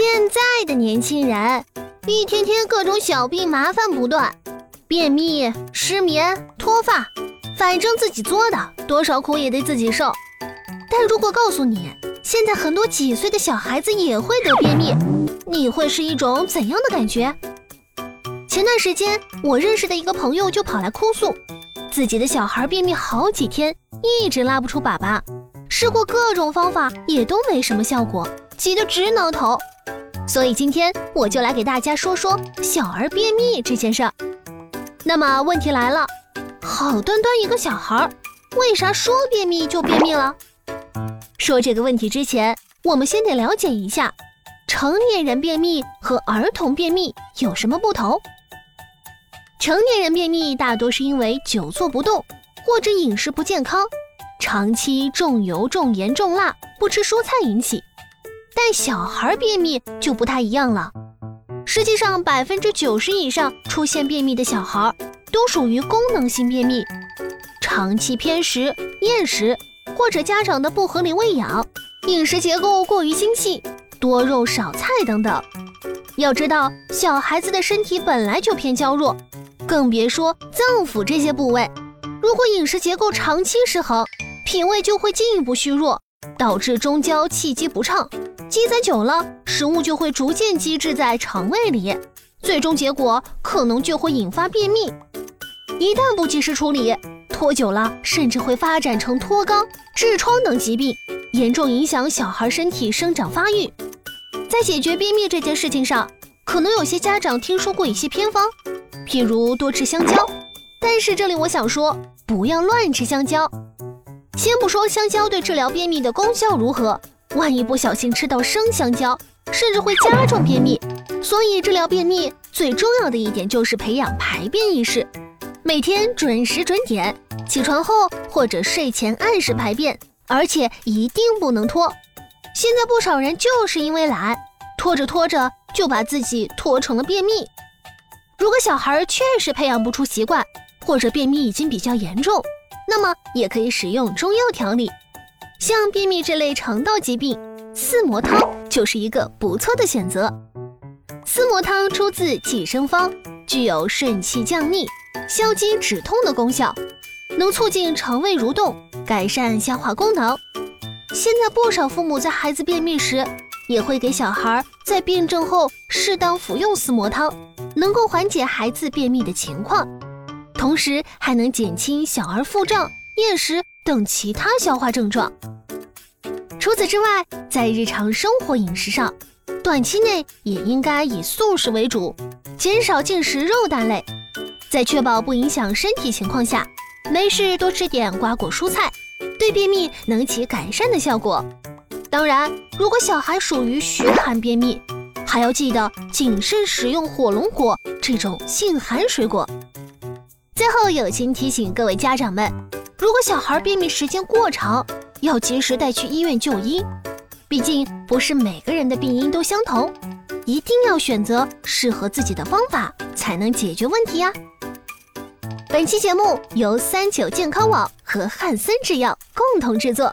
现在的年轻人，一天天各种小病麻烦不断，便秘、失眠、脱发，反正自己作的，多少苦也得自己受。但如果告诉你，现在很多几岁的小孩子也会得便秘，你会是一种怎样的感觉？前段时间，我认识的一个朋友就跑来哭诉，自己的小孩便秘好几天，一直拉不出粑粑，试过各种方法也都没什么效果，急得直挠头。所以今天我就来给大家说说小儿便秘这件事儿。那么问题来了，好端端一个小孩，为啥说便秘就便秘了？说这个问题之前，我们先得了解一下，成年人便秘和儿童便秘有什么不同。成年人便秘大多是因为久坐不动或者饮食不健康，长期重油重盐重辣，不吃蔬菜引起。但小孩便秘就不太一样了。实际上，百分之九十以上出现便秘的小孩都属于功能性便秘，长期偏食、厌食。或者家长的不合理喂养，饮食结构过于精细，多肉少菜等等。要知道，小孩子的身体本来就偏娇弱，更别说脏腑这些部位。如果饮食结构长期失衡，脾胃就会进一步虚弱，导致中焦气机不畅，积攒久了，食物就会逐渐积滞在肠胃里，最终结果可能就会引发便秘。一旦不及时处理，拖久了，甚至会发展成脱肛、痔疮等疾病，严重影响小孩身体生长发育。在解决便秘这件事情上，可能有些家长听说过一些偏方，譬如多吃香蕉。但是这里我想说，不要乱吃香蕉。先不说香蕉对治疗便秘的功效如何，万一不小心吃到生香蕉，甚至会加重便秘。所以治疗便秘最重要的一点就是培养排便意识，每天准时准点。起床后或者睡前按时排便，而且一定不能拖。现在不少人就是因为懒，拖着拖着就把自己拖成了便秘。如果小孩确实培养不出习惯，或者便秘已经比较严重，那么也可以使用中药调理。像便秘这类肠道疾病，四磨汤就是一个不错的选择。四磨汤出自《济生方》，具有顺气降逆、消积止痛的功效。能促进肠胃蠕动，改善消化功能。现在不少父母在孩子便秘时，也会给小孩在辩证后适当服用四磨汤，能够缓解孩子便秘的情况，同时还能减轻小儿腹胀、厌食等其他消化症状。除此之外，在日常生活饮食上，短期内也应该以素食为主，减少进食肉蛋类，在确保不影响身体情况下。没事多吃点瓜果蔬菜，对便秘能起改善的效果。当然，如果小孩属于虚寒便秘，还要记得谨慎食用火龙果这种性寒水果。最后，友情提醒各位家长们，如果小孩便秘时间过长，要及时带去医院就医。毕竟不是每个人的病因都相同，一定要选择适合自己的方法，才能解决问题呀。本期节目由三九健康网和汉森制药共同制作。